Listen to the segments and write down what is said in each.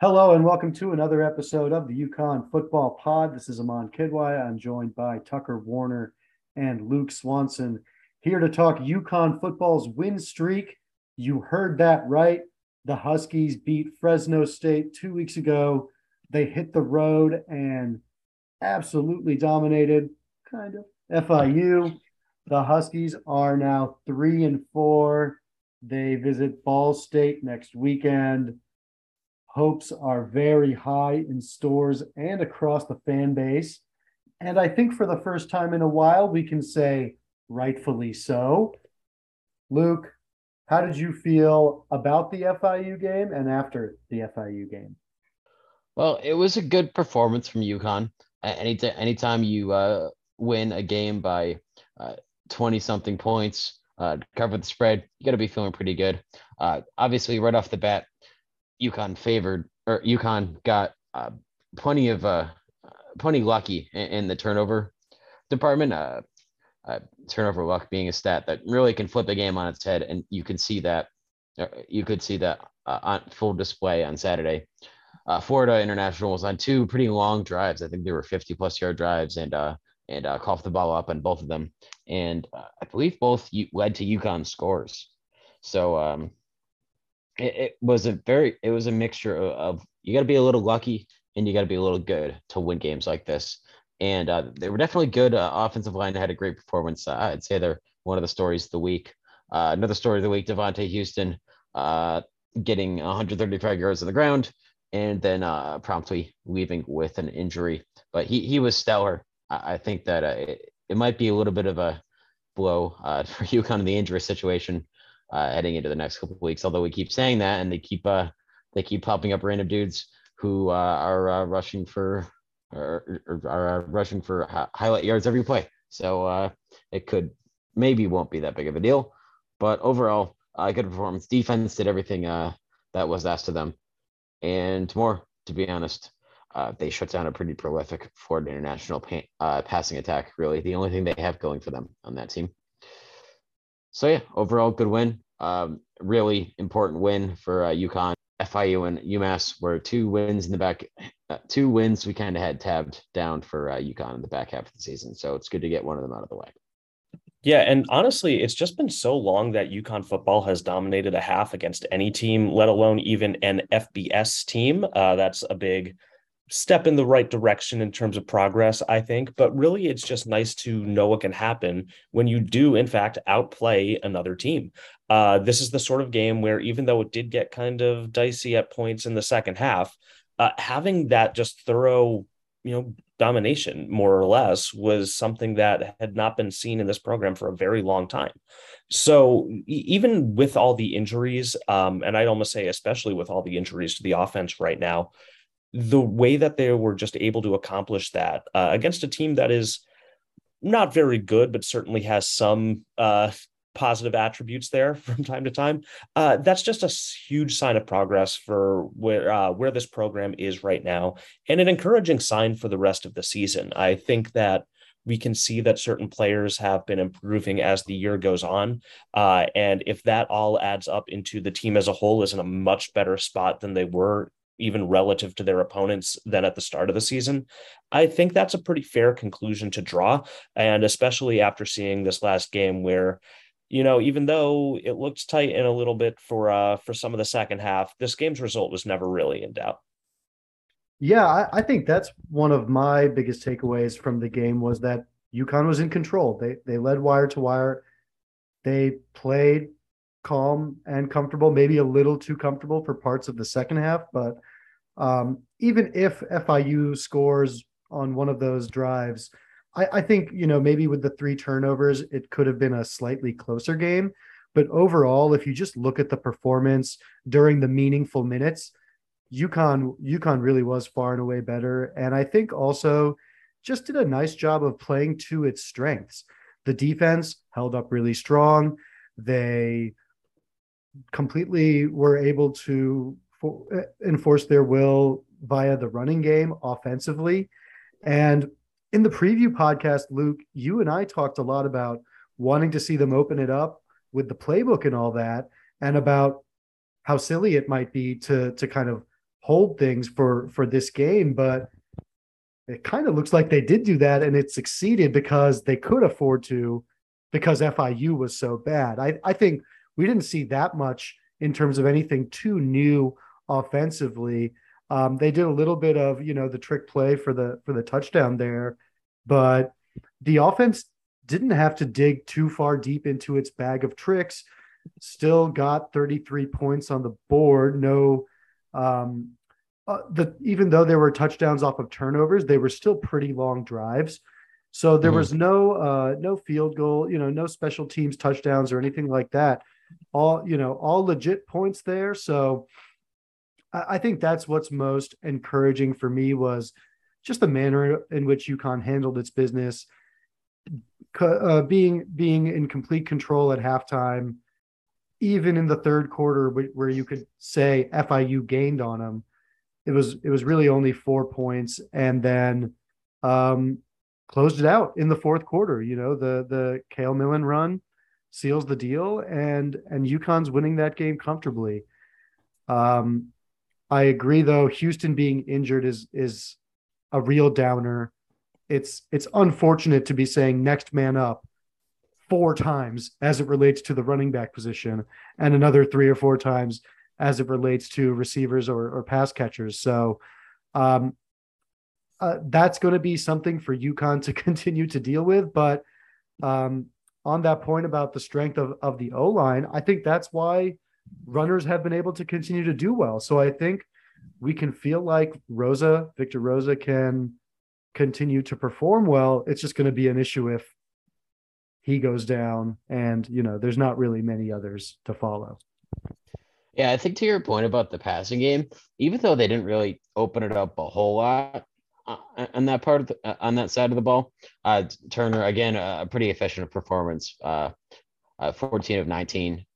Hello and welcome to another episode of the UConn Football Pod. This is Amon Kidwai. I'm joined by Tucker Warner and Luke Swanson here to talk UConn football's win streak. You heard that right. The Huskies beat Fresno State two weeks ago. They hit the road and absolutely dominated, kind of, FIU. The Huskies are now three and four. They visit Ball State next weekend. Hopes are very high in Storrs and across the fan base. And I think for the first time in a while, we can say rightfully so. Luke, how did you feel about the FIU game and after the FIU game? Well, it was a good performance from UConn. Any anytime you uh, win a game by twenty uh, something points, uh, cover the spread, you got to be feeling pretty good. Uh, obviously, right off the bat, UConn favored or UConn got uh, plenty of uh, plenty lucky in, in the turnover department. Uh, uh, turnover luck being a stat that really can flip a game on its head, and you can see that. Uh, you could see that uh, on full display on Saturday. Uh, Florida International was on two pretty long drives. I think they were 50 plus yard drives, and and coughed the ball up on both of them. And I believe both led to UConn scores. So um, it, it, was a very it was a mixture of, of you got to be a little lucky and you got to be a little good to win games like this. And uh, they were definitely good. Uh, offensive line had a great performance. Uh, I'd say they're one of the stories of the week. Uh, another story of the week: Devontae Houston uh, getting 135 yards on the ground and then uh, promptly leaving with an injury. But he he was stellar. I, I think that it, it might be a little bit of a blow for UConn in the injury situation uh, heading into the next couple weeks. Although we keep saying that, and they keep uh, they keep popping up random dudes who uh, are uh, rushing for or, or are uh, rushing for highlight yards every play. So uh, it could maybe won't be that big of a deal, but overall, uh, good performance. Defense did everything that was asked of them, and more. To be honest, uh, they shut down a pretty prolific Florida International pa- uh, passing attack. Really, the only thing they have going for them on that team so yeah, overall good win. Um, really important win for uh, UConn. FIU and UMass were two wins in the back, uh, two wins we kind of had tabbed down for uh, UConn in the back half of the season. So it's good to get one of them out of the way. Yeah, and honestly, it's just been so long that UConn football has dominated a half against any team, let alone even an FBS team. Uh, that's a big step in the right direction in terms of progress, I think. But really, it's just nice to know what can happen when you do, in fact, outplay another team. Uh, this is the sort of game where, even though it did get kind of dicey at points in the second half, uh, having that just thorough, you know, domination, more or less, was something that had not been seen in this program for a very long time. So even with all the injuries, um, and I'd almost say, especially with all the injuries to the offense right now, the way that they were just able to accomplish that uh, against a team that is not very good, but certainly has some uh, positive attributes there from time to time. Uh, that's just a huge sign of progress for where uh, where this program is right now, and an encouraging sign for the rest of the season. I think that we can see that certain players have been improving as the year goes on. Uh, and if that all adds up into the team as a whole is in a much better spot than they were even relative to their opponents than at the start of the season. I think that's a pretty fair conclusion to draw. And especially after seeing this last game where, you know, even though it looked tight in a little bit for uh for some of the second half, this game's result was never really in doubt. Yeah, I, I think that's one of my biggest takeaways from the game was that UConn was in control. They they led wire to wire. They played calm and comfortable, maybe a little too comfortable for parts of the second half. But um, even if FIU scores on one of those drives, I, I, think, you know, maybe with the three turnovers, it could have been a slightly closer game. But overall, if you just look at the performance during the meaningful minutes, UConn UConn really was far and away better, and I think also just did a nice job of playing to its strengths. The defense held up really strong. They completely were able to for, enforce their will via the running game offensively. And in the preview podcast, Luke, you and I talked a lot about wanting to see them open it up with the playbook and all that, and about how silly it might be to to kind of hold things for for this game. But it kind of looks like they did do that, and it succeeded because they could afford to, because FIU was so bad. I I think we didn't see that much in terms of anything too new offensively. Um, they did a little bit of you know the trick play for the for the touchdown there, but the offense didn't have to dig too far deep into its bag of tricks. Still got 33 points on the board. No, um, uh, the even though there were touchdowns off of turnovers, they were still pretty long drives. So there mm-hmm. was no uh, no field goal, you know, no special teams touchdowns or anything like that. All you know, all legit points there. So I think that's what's most encouraging for me was just the manner in which UConn handled its business, uh, being being in complete control at halftime, even in the third quarter, where you could say FIU gained on them. It was it was really only four points, and then um, closed it out in the fourth quarter. You know the the Cale Millen run seals the deal, and and UConn's winning that game comfortably. Um, I agree, though. Houston being injured is is a real downer. It's it's unfortunate to be saying next man up four times as it relates to the running back position, and another three or four times as it relates to receivers or, or pass catchers. So um, uh, that's going to be something for UConn to continue to deal with. But um, on that point about the strength of, of the O line, I think that's why runners have been able to continue to do well. So I think we can feel like Rosa, Victor Rosa can continue to perform well. It's just going to be an issue if he goes down and, you know, there's not really many others to follow. Yeah, I think to your point about the passing game, even though they didn't really open it up a whole lot uh, on that part of the, uh, on that side of the ball, uh, Turner again a pretty efficient performance. Uh, uh, 14 of 19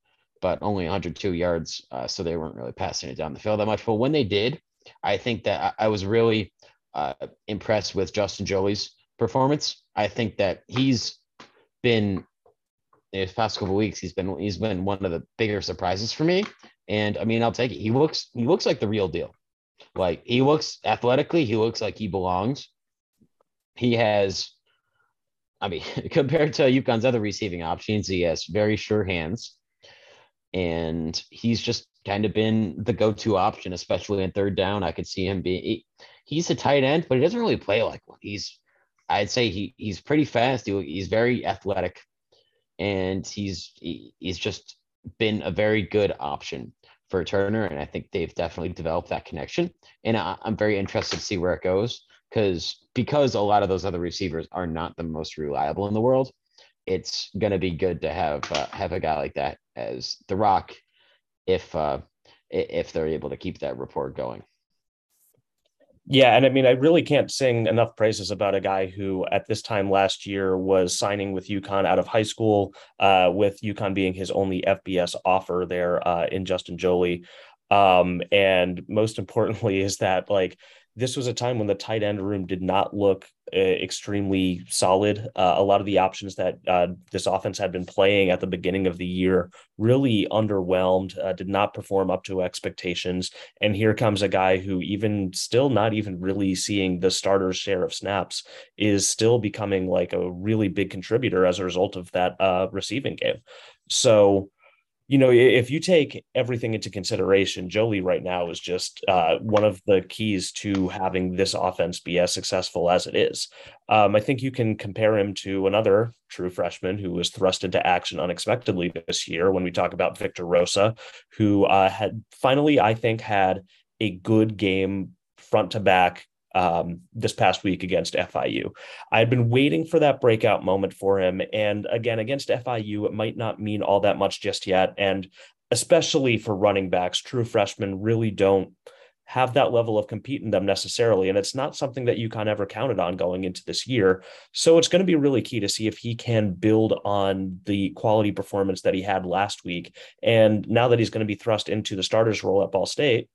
but only 102 yards. Uh, so they weren't really passing it down the field that much. But when they did, I think that I, I was really uh, impressed with Justin Joly's performance. I think that he's been his past couple weeks. He's been he's been one of the bigger surprises for me. And I mean, I'll take it. He looks he looks like the real deal. Like he looks athletically, he looks like he belongs. He has, I mean, compared to UConn's other receiving options, he has very sure hands and he's just kind of been the go-to option, especially in third down. I could see him being he, he's a tight end, but he doesn't really play like one. He's I'd say he he's pretty fast. He, he's very athletic, and he's he, he's just been a very good option for Turner. And I think they've definitely developed that connection. And I, I'm very interested to see where it goes because because a lot of those other receivers are not the most reliable in the world it's going to be good to have uh, have a guy like that as the Rock, if uh, if they're able to keep that report going. Yeah, and I mean, I really can't sing enough praises about a guy who, at this time last year, was signing with UConn out of high school, uh, with UConn being his only FBS offer there uh, in Justin Joly. Um, and most importantly, is that like this was a time when the tight end room did not look uh, extremely solid. Uh, a lot of the options that uh, this offense had been playing at the beginning of the year really underwhelmed, uh, did not perform up to expectations. And here comes a guy who, even still not even really seeing the starter's share of snaps, is still becoming like a really big contributor as a result of that uh, receiving game. So, you know, if you take everything into consideration, Joly right now is just uh, one of the keys to having this offense be as successful as it is. Um, I think you can compare him to another true freshman who was thrust into action unexpectedly this year when we talk about Victor Rosa, who uh, had finally, I think, had a good game front to back um, this past week against FIU. I had been waiting for that breakout moment for him. And again, against FIU, it might not mean all that much just yet. And especially for running backs, true freshmen really don't have that level of compete in them necessarily. And it's not something that UConn ever counted on going into this year. So it's going to be really key to see if he can build on the quality performance that he had last week. And now that he's going to be thrust into the starters role at Ball State,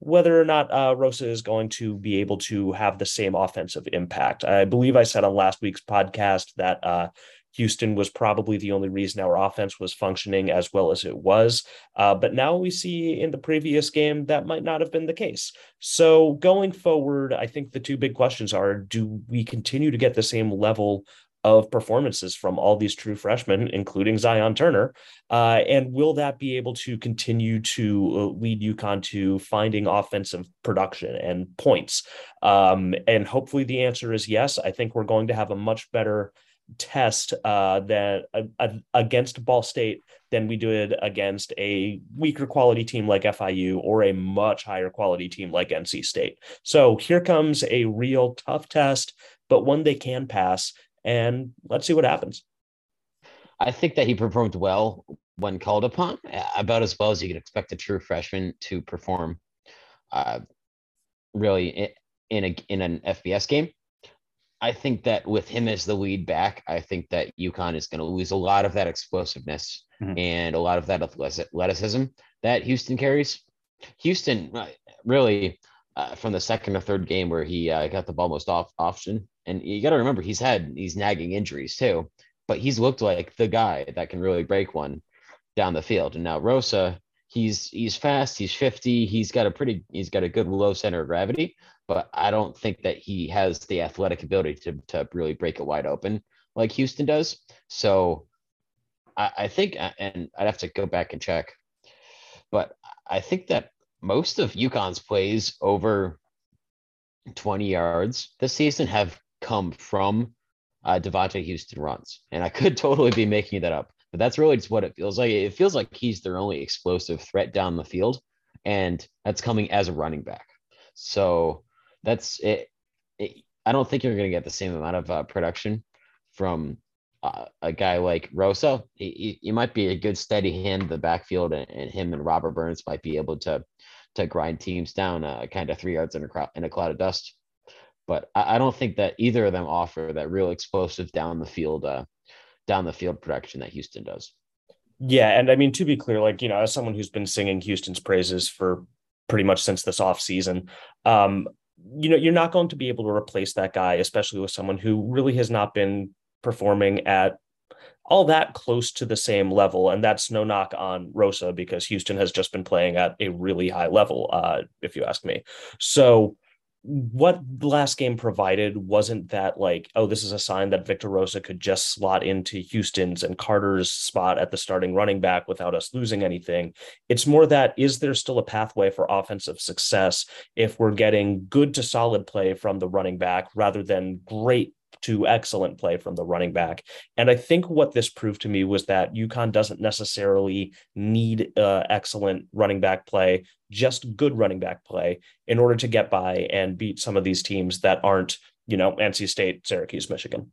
whether or not uh, Rosa is going to be able to have the same offensive impact. I believe I said on last week's podcast that uh, Houston was probably the only reason our offense was functioning as well as it was. Uh, but now we see in the previous game that might not have been the case. So going forward, I think the two big questions are do we continue to get the same level of performances from all these true freshmen, including Zion Turner. Uh, and will that be able to continue to uh, lead UConn to finding offensive production and points? Um, and hopefully the answer is yes. I think we're going to have a much better test uh, that uh, against Ball State than we did against a weaker quality team like FIU or a much higher quality team like NC State. So here comes a real tough test, but one they can pass. And let's see what happens. I think that he performed well when called upon, about as well as you could expect a true freshman to perform. Uh, really, in a in an FBS game. I think that with him as the lead back, I think that UConn is going to lose a lot of that explosiveness mm-hmm. and a lot of that athleticism that Houston carries. Houston, uh, really, uh, from the second or third game where he uh, got the ball most off option, and you got to remember he's had these nagging injuries too, but he's looked like the guy that can really break one down the field. And now Rosa, he's he's fast, he's 50, he's got a pretty, he's got a good low center of gravity, but I don't think that he has the athletic ability to, to really break it wide open like Houston does. So I, I think, and I'd have to go back and check, but I think that most of UConn's plays over 20 yards this season have come from uh, Devontae Houston runs. And I could totally be making that up, but that's really just what it feels like. It feels like he's their only explosive threat down the field, and that's coming as a running back. So that's it, it I don't think you're going to get the same amount of uh, production from uh, a guy like Rosa. He, he, might be a good steady hand in the backfield, and, and, him and Robert Burns might be able to to grind teams down uh, kind of three yards in a, in a cloud of dust. But I, I, don't think that either of them offer that real explosive down the field uh, down the field production that Houston does. Yeah, and I mean to be clear, like you know, as someone who's been singing Houston's praises for pretty much since this off season, um, you know, you're not going to be able to replace that guy, especially with someone who really has not been performing at all that close to the same level. And that's no knock on Rosa because Houston has just been playing at a really high level, uh, if you ask me. So what last game provided wasn't that like, oh, this is a sign that Victor Rosa could just slot into Houston's and Carter's spot at the starting running back without us losing anything. It's more that is there still a pathway for offensive success if we're getting good to solid play from the running back rather than great to excellent play from the running back. And I think what this proved to me was that UConn doesn't necessarily need uh, excellent running back play, just good running back play in order to get by and beat some of these teams that aren't, you know, NC State, Syracuse, Michigan.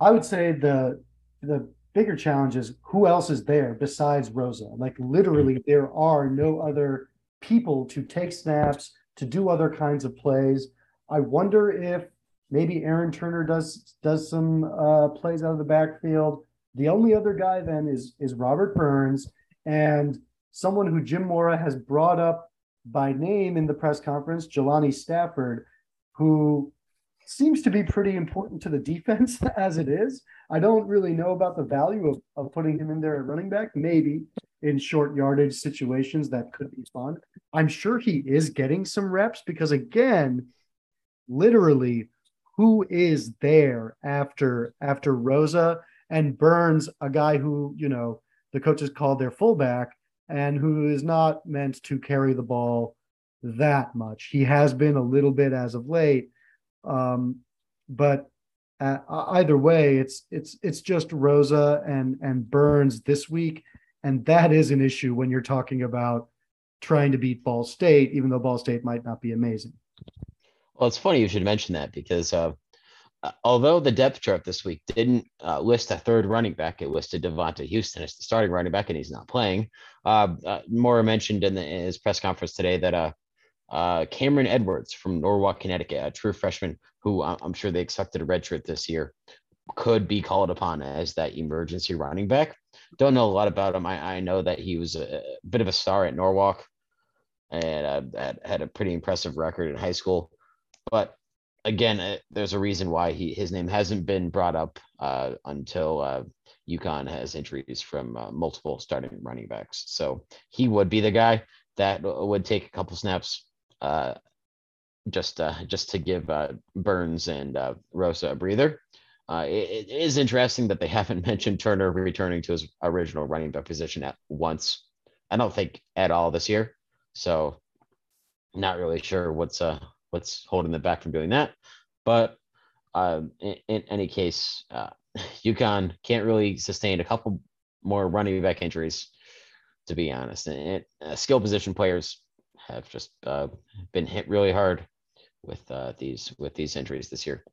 I would say the the bigger challenge is who else is there besides Rosa? Like literally, mm-hmm. there are no other people to take snaps, to do other kinds of plays. I wonder if maybe Aaron Turner does does some uh, plays out of the backfield. The only other guy then is is Robert Burns and someone who Jim Mora has brought up by name in the press conference, Jelani Stafford, who seems to be pretty important to the defense as it is. I don't really know about the value of, of putting him in there at running back. Maybe in short yardage situations that could be fun. I'm sure he is getting some reps because again, literally, who is there after after Rosa and Burns, a guy who, you know, the coaches called their fullback. and who is not meant to carry the ball that much. He has been a little bit as of late, um, but uh, either way, it's it's it's just Rosa and and Burns this week, and that is an issue when you're talking about trying to beat Ball State, even though Ball State might not be amazing. Well, it's funny you should mention that because uh, uh, although the depth chart this week didn't uh, list a third running back, it listed Devontae Houston as the starting running back, and he's not playing. Uh, uh, Mora mentioned in, the, in, his press conference today that uh, uh, Cameron Edwards from Norwalk, Connecticut, a true freshman who I'm sure they accepted a redshirt this year, could be called upon as that emergency running back. Don't know a lot about him. I, I know that he was a, bit of a star at Norwalk and had, had a pretty impressive record in high school, but again, uh, there's a reason why he his name hasn't been brought up uh, until uh, UConn has injuries from uh, multiple starting running backs. So he would be the guy that would take a couple snaps uh, just uh, just to give Burns and Rosa a breather. It, it is interesting that they haven't mentioned Turner returning to his original running back position at once. I don't think at all this year. So not really sure what's uh what's holding them back from doing that. But uh, in, in, any case, uh, UConn can't really sustain a couple more running back injuries, to be honest. And uh, skill position players have just uh, been hit really hard with uh, these with these injuries this year.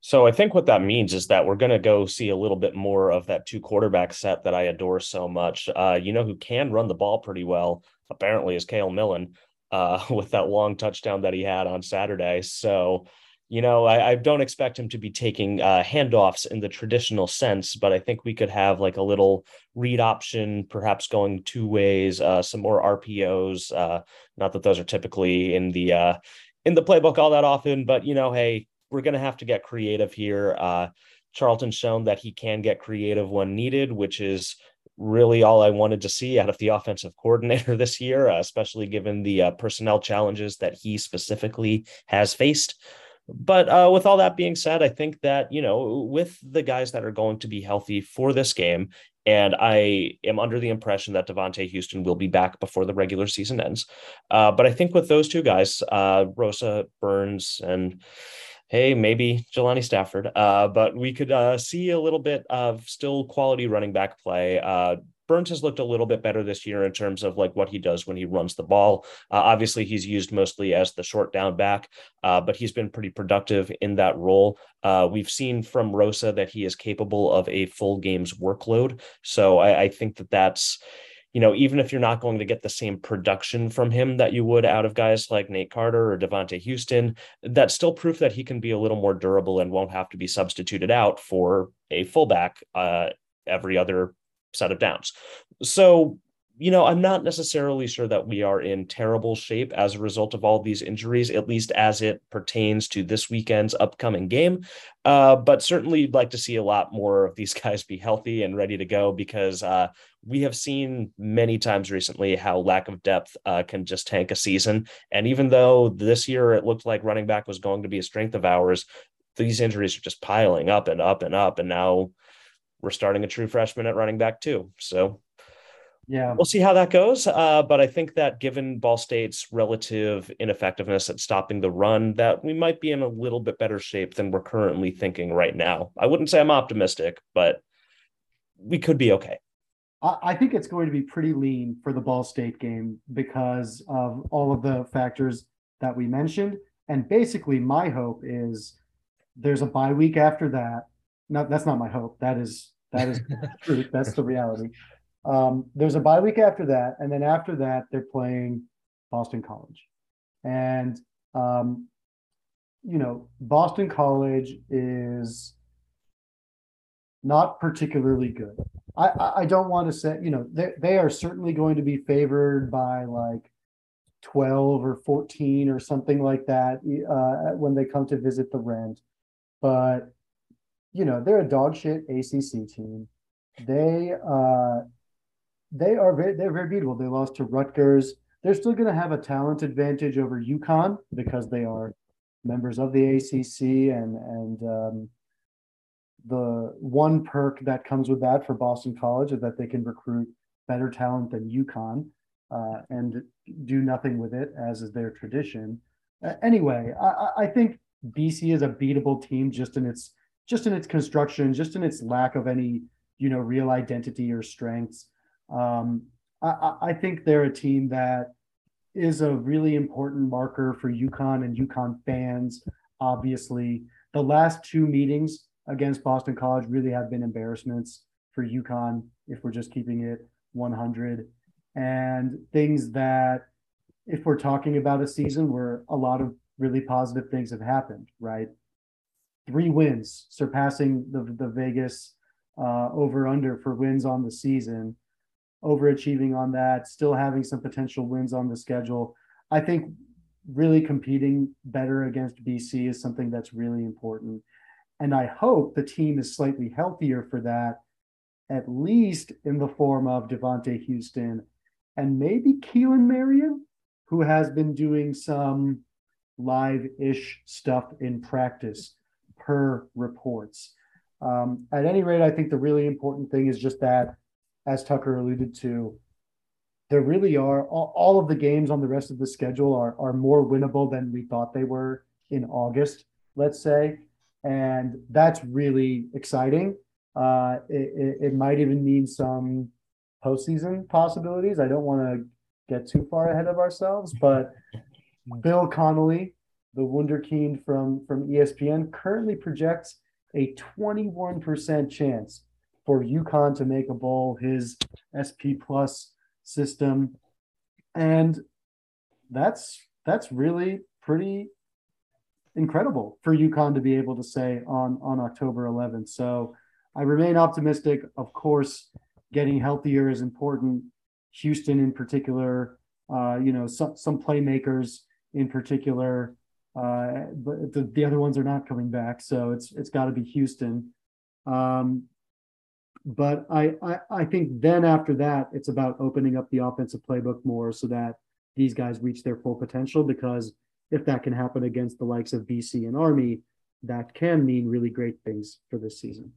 So I think what that means is that we're going to go see a little bit more of that two quarterback set that I adore so much. Uh, you know who can run the ball pretty well apparently is Cale Millen uh, with that long touchdown that he had on Saturday. So, you know, I, I don't expect him to be taking uh, handoffs in the traditional sense, but I think we could have like a little read option, perhaps going two ways, uh, some more RPOs. Uh, not that those are typically in the uh, in the playbook all that often, but you know, hey, we're gonna have to get creative here. Uh, Charlton's shown that he can get creative when needed, which is really all I wanted to see out of the offensive coordinator this year, especially given the uh, personnel challenges that he specifically has faced. But uh, with all that being said, I think that, you know, with the guys that are going to be healthy for this game, and I am under the impression that Devontae Houston will be back before the regular season ends. Uh, but I think with those two guys, uh, Rosa Burns and hey, maybe Jelani Stafford. Uh, but we could uh, see a little bit of still quality running back play. Burns has looked a little bit better this year in terms of like what he does when he runs the ball. Uh, obviously, he's used mostly as the short down back, uh, but he's been pretty productive in that role. Uh, we've seen from Rosa that he is capable of a full game's workload. So I, I think that that's you know, even if you're not going to get the same production from him that you would out of guys like Nate Carter or Devontae Houston, that's still proof that he can be a little more durable and won't have to be substituted out for a fullback uh, every other set of downs. So you know, I'm not necessarily sure that we are in terrible shape as a result of all these injuries, at least as it pertains to this weekend's upcoming game. Uh, but certainly you'd like to see a lot more of these guys be healthy and ready to go because uh, we have seen many times recently how lack of depth uh, can just tank a season. And even though this year it looked like running back was going to be a strength of ours, these injuries are just piling up and up and up. And now we're starting a true freshman at running back too. So yeah. We'll see how that goes. Uh, but I think that given Ball State's relative ineffectiveness at stopping the run, that we might be in a little bit better shape than we're currently thinking right now. I wouldn't say I'm optimistic, but we could be okay. I think it's going to be pretty lean for the Ball State game because of all of the factors that we mentioned. And basically, my hope is there's a bye week after that. No, that's not my hope. That is that is truth. That's the reality. Um, there's a bye week after that, and then after that, they're playing Boston College, and um, you know, Boston College is not particularly good. I, I don't want to say, you know, they, they are certainly going to be favored by like 12 or 14 or something like that uh, when they come to visit the Rent. But, you know, they're a dog shit ACC team. They, uh, they are very they're very beatable. They lost to Rutgers. They're still going to have a talent advantage over UConn because they are members of the ACC and and um, the one perk that comes with that for Boston College is that they can recruit better talent than UConn uh, and do nothing with it, as is their tradition. Uh, anyway, I, I think BC is a beatable team just in its just in its construction, just in its lack of any you know real identity or strengths. Um, I, I think they're a team that is a really important marker for UConn and UConn fans. Obviously, the last two meetings against Boston College really have been embarrassments for UConn if we're just keeping it 100 and things that if we're talking about a season where a lot of really positive things have happened, right? Three wins, surpassing the the Vegas uh, over under for wins on the season, overachieving on that, still having some potential wins on the schedule. I think really competing better against BC is something that's really important. And I hope the team is slightly healthier for that, at least in the form of Devontae Houston and maybe Keelan Marion, who has been doing some live ish stuff in practice per reports. Um, at any rate, I think the really important thing is just that, as Tucker alluded to, there really are all, all of the games on the rest of the schedule are, are more winnable than we thought they were in August, let's say. And that's really exciting. Uh, it, it, it might even mean some postseason possibilities. I don't want to get too far ahead of ourselves, but Bill Connolly, the wunderkind from from ESPN, currently projects a 21% chance for UConn to make a bowl. His SP plus system, and that's that's really pretty incredible for UConn to be able to say on on October 11th. So I remain optimistic. Of course, getting healthier is important. Houston, in particular, uh, you know, some some playmakers in particular, uh, but the, the other ones are not coming back, so it's it's got to be Houston. Um, but I, I I think then after that, it's about opening up the offensive playbook more so that these guys reach their full potential. Because if that can happen against the likes of BC and Army, that can mean really great things for this season.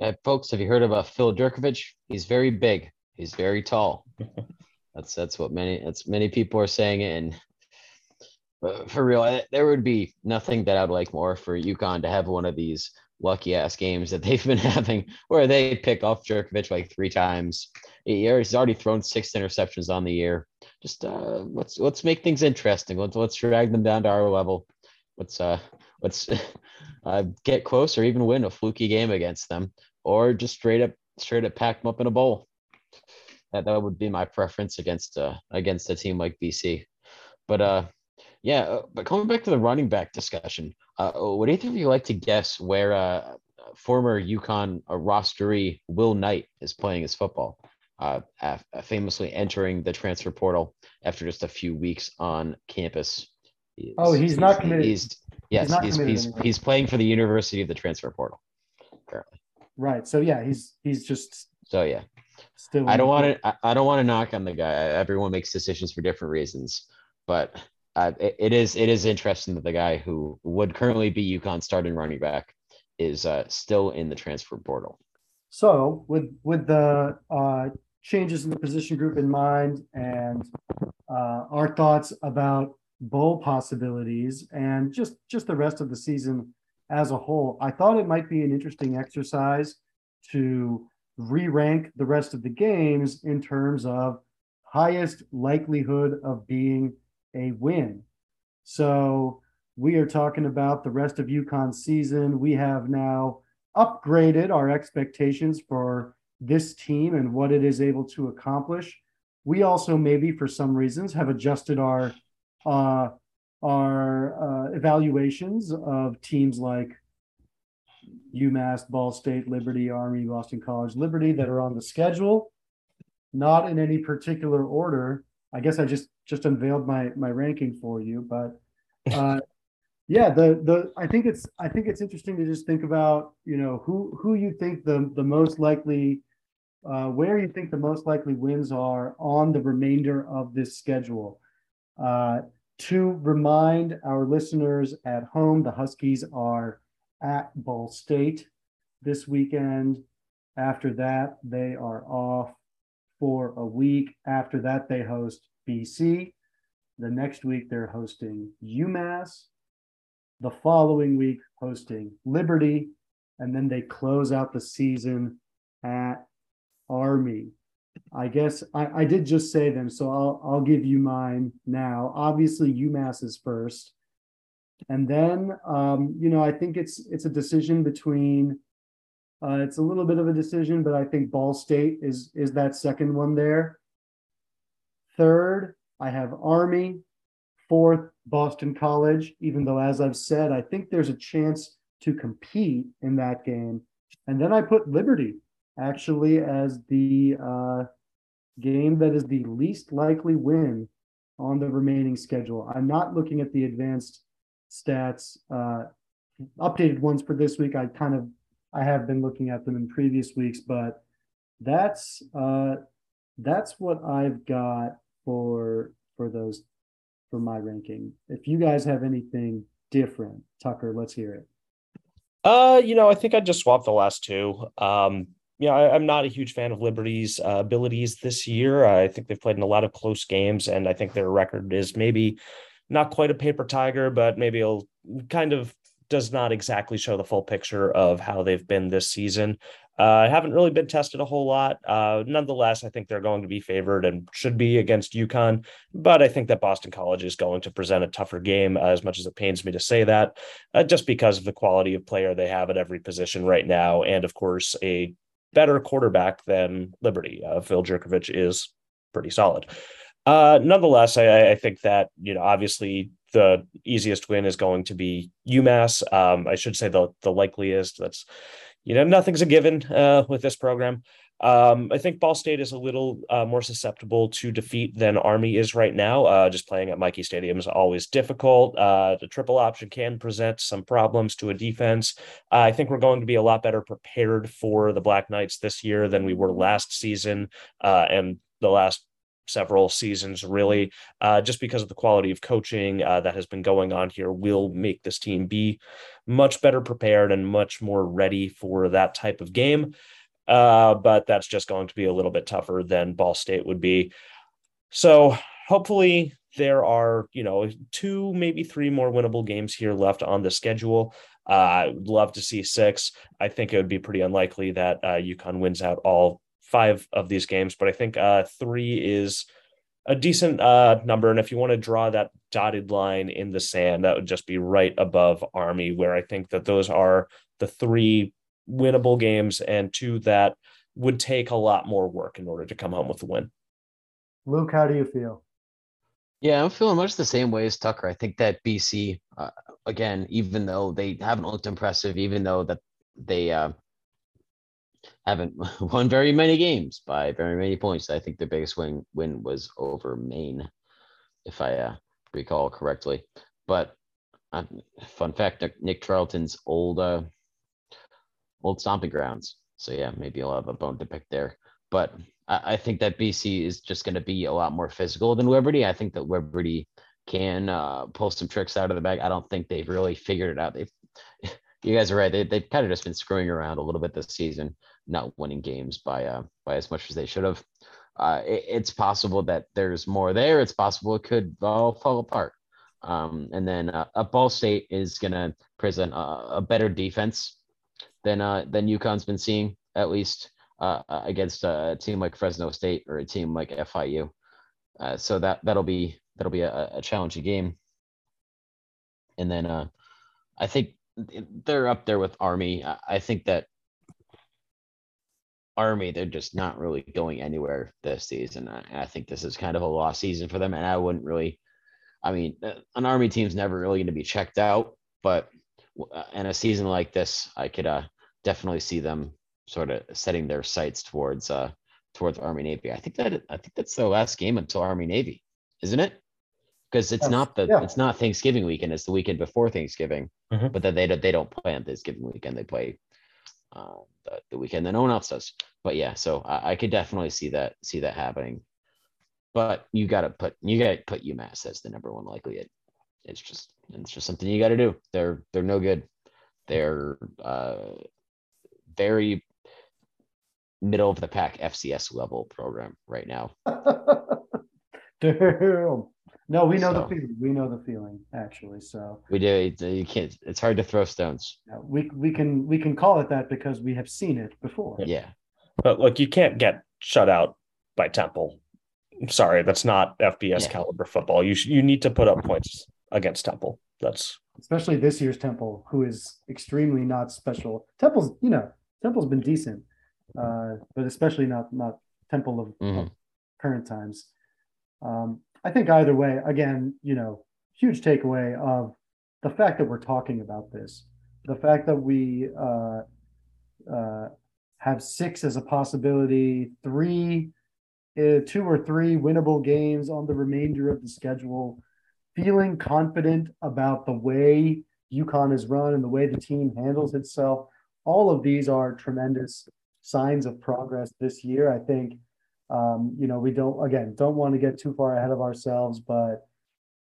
Uh, folks, have you heard about Phil Jurkovec? He's very big. He's very tall. that's that's what many that's many people are saying. And for real, there would be nothing that I'd like more for UConn to have one of these lucky ass games that they've been having where they pick off Jurkovec like three times. He's already thrown six interceptions on the year. Just uh, let's let's make things interesting. Let's let's drag them down to our level. Let's uh let's uh, get close or even win a fluky game against them, or just straight up straight up pack them up in a bowl. That that would be my preference against uh against a team like BC. But uh yeah, uh, but coming back to the running back discussion, uh, would either of you like to guess where uh, former UConn uh, rosteree Will Knight is playing his football? Uh, famously entering the transfer portal after just a few weeks on campus. He's, oh, he's, he's not committed. He's Yes, he's he's, he's, he's, playing for the University of the Transfer Portal currently. Right. So yeah, he's he's just so yeah. Still, I don't want to. I don't want to knock on the guy. Everyone makes decisions for different reasons, but uh, it, is it is interesting that the guy who would currently be UConn starting running back is uh, still in the transfer portal. So with with the uh, changes in the position group in mind and uh, our thoughts about bowl possibilities and just just the rest of the season as a whole i thought it might be an interesting exercise to re-rank the rest of the games in terms of highest likelihood of being a win. So we are talking about the rest of UConn season. We have now upgraded our expectations for this team and what it is able to accomplish. We also maybe for some reasons have adjusted our uh, are uh, evaluations of teams like UMass, Ball State, Liberty, Army, Boston College, Liberty that are on the schedule, not in any particular order. I guess I just just unveiled my my ranking for you, but uh, yeah, the the I think it's I think it's interesting to just think about you know who who you think the the most likely uh, where you think the most likely wins are on the remainder of this schedule. Uh, to remind our listeners at home, the Huskies are at Ball State this weekend. After that, they are off for a week. After that, they host BC. The next week, they're hosting UMass. The following week, hosting Liberty. And then they close out the season at Army. I guess I, I did just say them, so I'll I'll give you mine now. Obviously, UMass is first, and then um, you know I think it's it's a decision between. Uh, it's a little bit of a decision, but I think Ball State is is that second one there. Third, I have Army. Fourth, Boston College. Even though, as I've said, I think there's a chance to compete in that game. And then I put Liberty actually as the uh, game that is the least likely win on the remaining schedule. I'm not looking at the advanced stats, uh, updated ones for this week. I kind of I have been looking at them in previous weeks, but that's uh, that's what I've got for for those for my ranking. If you guys have anything different, Tucker, let's hear it. Uh, you know, I think I just swapped the last two. Um, you know, I, am not a huge fan of Liberty's uh, abilities this year. I think they've played in a lot of close games, and I think their record is maybe not quite a paper tiger, but maybe it'll kind of does not exactly show the full picture of how they've been this season. Uh, haven't really been tested a whole lot. Uh, nonetheless, I think they're going to be favored and should be against UConn. But I think that Boston College is going to present a tougher game, uh, as much as it pains me to say that, uh, just because of the quality of player they have at every position right now, and of course a better quarterback than Liberty. Uh, Phil Jurkovec is pretty solid. Uh, nonetheless, I, I, think that you know obviously the easiest win is going to be UMass. Um, I should say the the likeliest. That's you know nothing's a given uh, with this program. Um, I think Ball State is a little uh, more susceptible to defeat than Army is right now. Uh, just playing at Michie Stadium is always difficult. Uh, the triple option can present some problems to a defense. I think we're going to be a lot better prepared for the Black Knights this year than we were last season uh, and the last several seasons, really, uh, just because of the quality of coaching uh, that has been going on here, will make this team be much better prepared and much more ready for that type of game. Uh, but that's just going to be a little bit tougher than Ball State would be. So hopefully there are, you know, two, maybe three more winnable games here left on the schedule. Uh, I would love to see six. I think it would be pretty unlikely that uh, UConn wins out all five of these games, but I think uh, three is a decent uh, number. And if you want to draw that dotted line in the sand, that would just be right above Army, where I think that those are the three winnable games and two that would take a lot more work in order to come home with a win. Luke, how do you feel? Yeah, I'm feeling much the same way as Tucker. I think that BC, uh, again, even though they haven't looked impressive, even though that they uh, haven't won very many games by very many points, I think their biggest win win was over Maine, if I uh, recall correctly. But uh, fun fact: Nick Charlton's old uh, old stomping grounds. So yeah, maybe I'll have a bone to pick there. But I, I think that BC is just going to be a lot more physical than Liberty. I think that Liberty can uh, pull some tricks out of the bag. I don't think they've really figured it out. They've, you guys are right. They, they've kind of just been screwing around a little bit this season, not winning games by uh, by as much as they should have. Uh, it, it's possible that there's more there. It's possible it could all fall apart. Um, and then uh, Ball State is going to present a, a, better defense than uh, than UConn's been seeing at least uh, uh, against a team like Fresno State or a team like FIU. Uh, so that that'll be that'll be a, a challenging game. And then uh, I think they're up there with Army. I think that Army they're just not really going anywhere this season. I, I think this is kind of a lost season for them, and I wouldn't really. I mean, uh, an Army team's never really going to be checked out, but uh, in a season like this, I could uh, definitely see them sort of setting their sights towards uh, towards Army Navy. I think that I think that's the last game until Army Navy, isn't it? Because it's yes. not the yeah. it's not Thanksgiving weekend; it's the weekend before Thanksgiving. Mm-hmm. But then they don't they don't play on Thanksgiving weekend; they play uh, the, the weekend that no one else does. But yeah, so I, I could definitely see that see that happening. But you got to put you got to put UMass as the number one likely It, it's just it's just something you got to do. They're they're no good. They're uh, very middle of the pack FCS level program right now. Damn. No, we know So- the feeling. We know the feeling actually. So We do. it- You can't. It's hard to throw stones. yeah, we we can we can call it that because we have seen it before. Yeah. But look, you can't get shut out by Temple. Sorry, that's not FBS Yeah. caliber football. You sh- you need to put up points against Temple. That's Especially this year's Temple, who is extremely not special. Temple's, you know, Temple's been decent, uh, but especially not not Temple of, of Mhm. current times. Um, I think either way, again, you know, huge takeaway of the fact that we're talking about this, the fact that we uh, uh, have six as a possibility, three, uh, two or three winnable games on the remainder of the schedule, feeling confident about the way UConn is run and the way the team handles itself. All of these are tremendous signs of progress this year. I think um, you know, we don't again don't want to get too far ahead of ourselves, but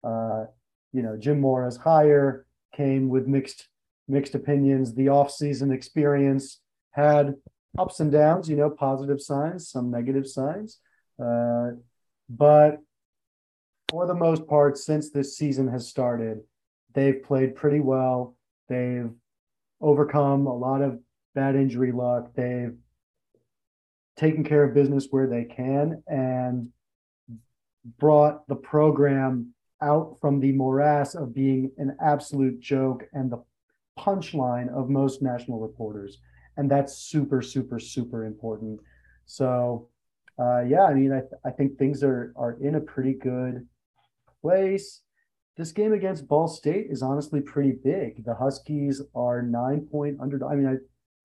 uh, you know, Jim Mora's hire came with mixed mixed opinions. The offseason experience had ups and downs, you know, positive signs, some negative signs. Uh, but for the most part, since this season has started, they've played pretty well. They've overcome a lot of bad injury luck. They've taken care of business where they can and brought the program out from the morass of being an absolute joke and the punchline of most national reporters. And that's super, super, super important. So, uh, yeah, I mean, I, th- I think things are are in a pretty good place. This game against Ball State is honestly pretty big. The Huskies are nine point under. I mean, I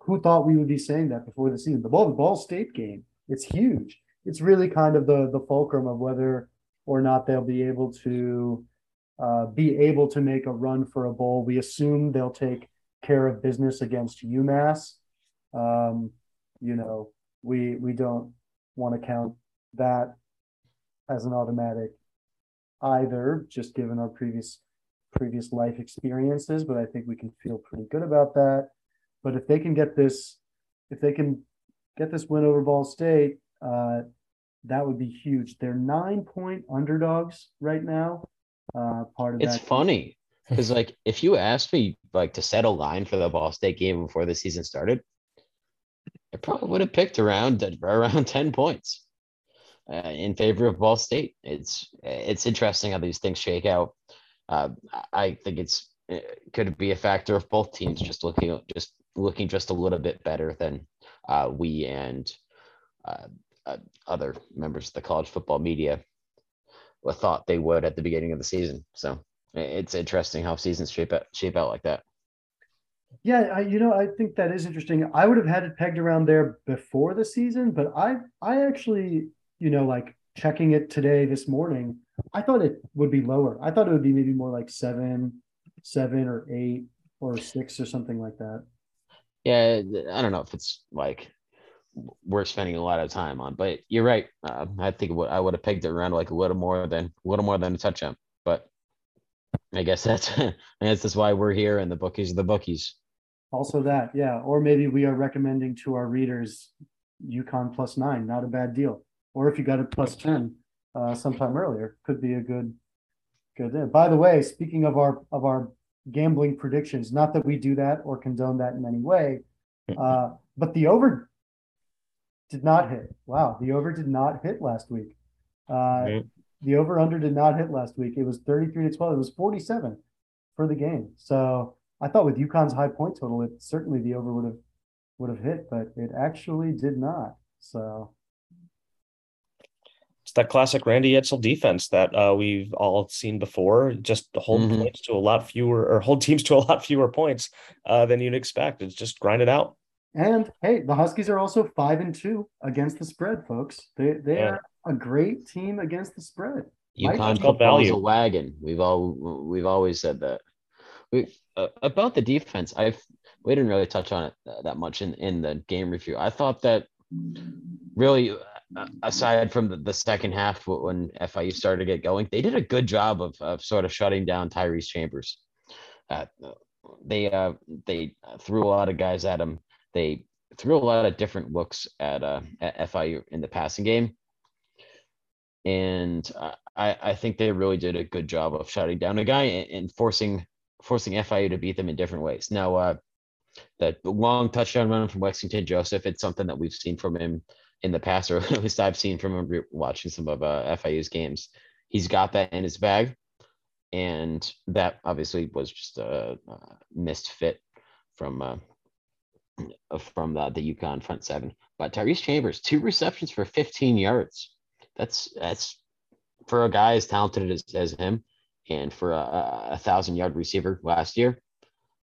who thought we would be saying that before the season? The Ball, the Ball State game, it's huge. It's really kind of the the fulcrum of whether or not they'll be able to uh, be able to make a run for a bowl. We assume they'll take care of business against UMass. Um, you know, we we don't want to count that as an automatic either, just given our previous previous life experiences. But I think we can feel pretty good about that. But if they can get this, if they can get this win over Ball State, uh, that would be huge. They're nine point underdogs right now. Uh, part of It's that. funny because like if you asked me like to set a line for the Ball State game before the season started, I probably would have picked around around ten points uh, in favor of Ball State. It's it's interesting how these things shake out. Uh, I think it's it could be a factor of both teams just looking just looking just a little bit better than uh, we and uh, uh, other members of the college football media thought they would at the beginning of the season. So it's interesting how seasons shape out shape out like that. Yeah, I, you know, I think that is interesting. I would have had it pegged around there before the season, but I, I actually, you know, like checking it today this morning, I thought it would be lower. I thought it would be maybe more like seven, seven or eight or six or something like that. Yeah, I don't know if it's like we're spending a lot of time on, but you're right. Uh, I think I would have pegged it around like a little more than a little more than a touchdown. But I guess that's I guess that's why we're here, and the bookies are the bookies. Also that, yeah. Or maybe we are recommending to our readers UConn plus nine, not a bad deal. Or if you got it plus 10 uh, sometime earlier, could be a good, good. By the way, speaking of our, of our gambling predictions, not that we do that or condone that in any way, uh, but the over did not hit. Wow. The over did not hit last week. Uh, Right. the over under did not hit last week. It was 33 to 12. It was 47 for the game. So I thought with UConn's high point total, it certainly the over would have would have hit, but it actually did not. So that classic Randy Edsall defense that uh, we've all seen before. Just hold Mhm. points to a lot fewer, or hold teams to a lot fewer points uh, than you'd expect. It's just grind it out. and hey, the Huskies are also five and two against the spread, folks. They they Yeah. are a great team against the spread. Mike, UConn it's called football is a wagon. We've all we've always said that. We uh, about the defense. I've we didn't really touch on it uh, that much in in the game review. I thought that really, aside from the, the second half when FIU started to get going, they did a good job of of sort of shutting down Tyrese Chambers. Uh, they uh they threw a lot of guys at him. They threw a lot of different looks at uh at FIU in the passing game, and I I think they really did a good job of shutting down a guy and, and forcing forcing FIU to beat them in different ways. Now, uh, the long touchdown run from Lexington Joseph, it's something that we've seen from him in the past, or at least I've seen from watching some of uh, FIU's games. He's got that in his bag, and that obviously was just a, a missed fit from uh, from the, the UConn front seven. But Tyrese Chambers, two receptions for 15 yards. That's that's for a guy as talented as, as him and for a, a thousand yard receiver last year.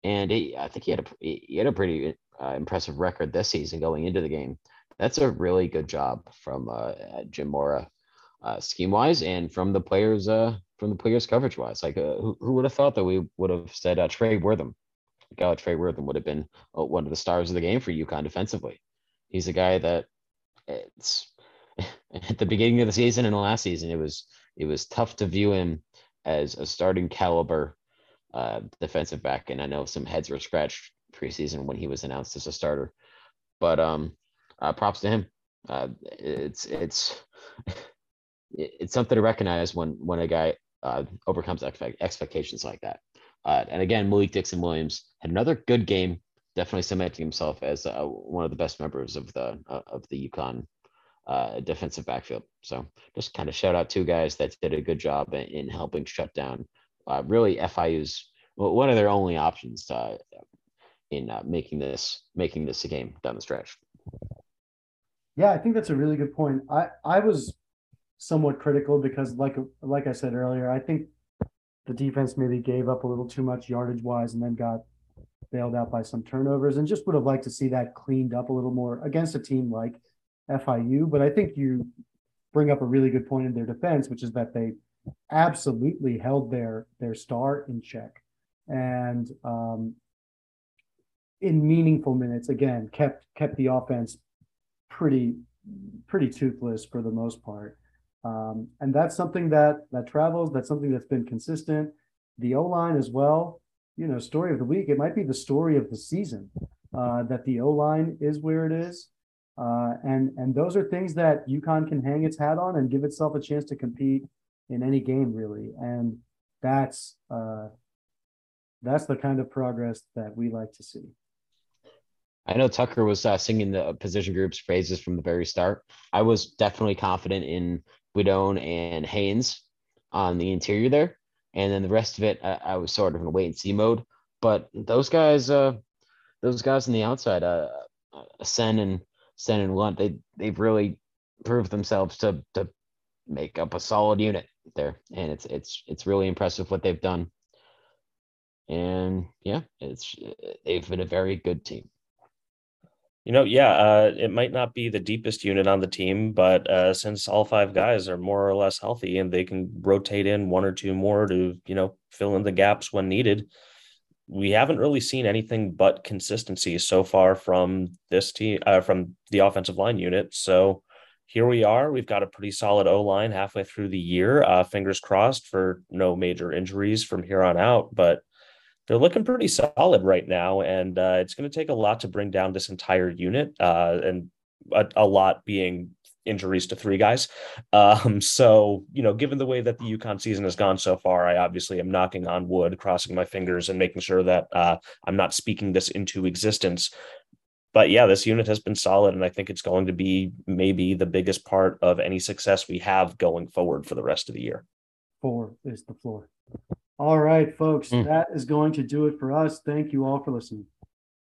And he, I think he had a he had a pretty uh, impressive record this season going into the game. That's a really good job from uh, Jim Mora, uh, scheme wise, and from the players uh, from the players coverage wise. Like, uh, who, who would have thought that we would have said uh, Trey Wortham? God, Trey Wortham would have been uh, one of the stars of the game for UConn defensively. He's a guy that it's at the beginning of the season and the last season, it was it was tough to view him as a starting caliber uh, defensive back. And I know some heads were scratched preseason when he was announced as a starter. But um, uh, props to him. Uh, it's it's it's something to recognize when when a guy uh, overcomes expect, expectations like that. Uh, and again, Malik Dixon Williams had another good game, definitely cementing himself as uh, one of the best members of the uh, of the UConn uh, defensive backfield. So just kind of shout out two guys that did a good job in, in helping shut down uh, really FIU's well, one of their only options in making this making this a game down the stretch. Yeah, I think that's a really good point. I I was somewhat critical because like like I said earlier, I think the defense maybe gave up a little too much yardage wise and then got bailed out by some turnovers and just would have liked to see that cleaned up a little more against a team like FIU. But I think you bring up a really good point in their defense, which is that they absolutely held their their star in check and um, in meaningful minutes again kept kept the offense pretty pretty toothless for the most part um, and that's something that that travels that's something that's been consistent the o line as well you know story of the week it might be the story of the season uh, that the o line is where it is uh, and and those are things that UConn can hang its hat on and give itself a chance to compete in any game really. And that's uh, that's the kind of progress that we like to see. I know Tucker was uh, singing the position group's phrases from the very start. I was definitely confident in Guidon and Haynes on the interior there, and then the rest of it, I, I was sort of in a wait and see mode. But those guys, uh, those guys on the outside, uh, Sen and Sen and Lundt, they they've really proved themselves to to make up a solid unit there, and it's it's it's really impressive what they've done. And yeah, it's they've been a very good team. You know, yeah, uh, it might not be the deepest unit on the team, but uh, since all five guys are more or less healthy and they can rotate in one or two more to, you know, fill in the gaps when needed, we haven't really seen anything but consistency so far from this team, uh, from the offensive line unit. So here we are. We've got a pretty solid O line halfway through the year. Uh, fingers crossed for no major injuries from here on out, but they're looking pretty solid right now. And uh, it's going to take a lot to bring down this entire unit, uh, and a, a lot being injuries to three guys. Um, so, you know, given the way that the UConn season has gone so far, I obviously am knocking on wood, crossing my fingers, and making sure that uh, I'm not speaking this into existence. But yeah, this unit has been solid, and I think it's going to be maybe the biggest part of any success we have going forward for the rest of the year. Four is the floor. All right, folks, mm. that is going to do it for us. Thank you all for listening.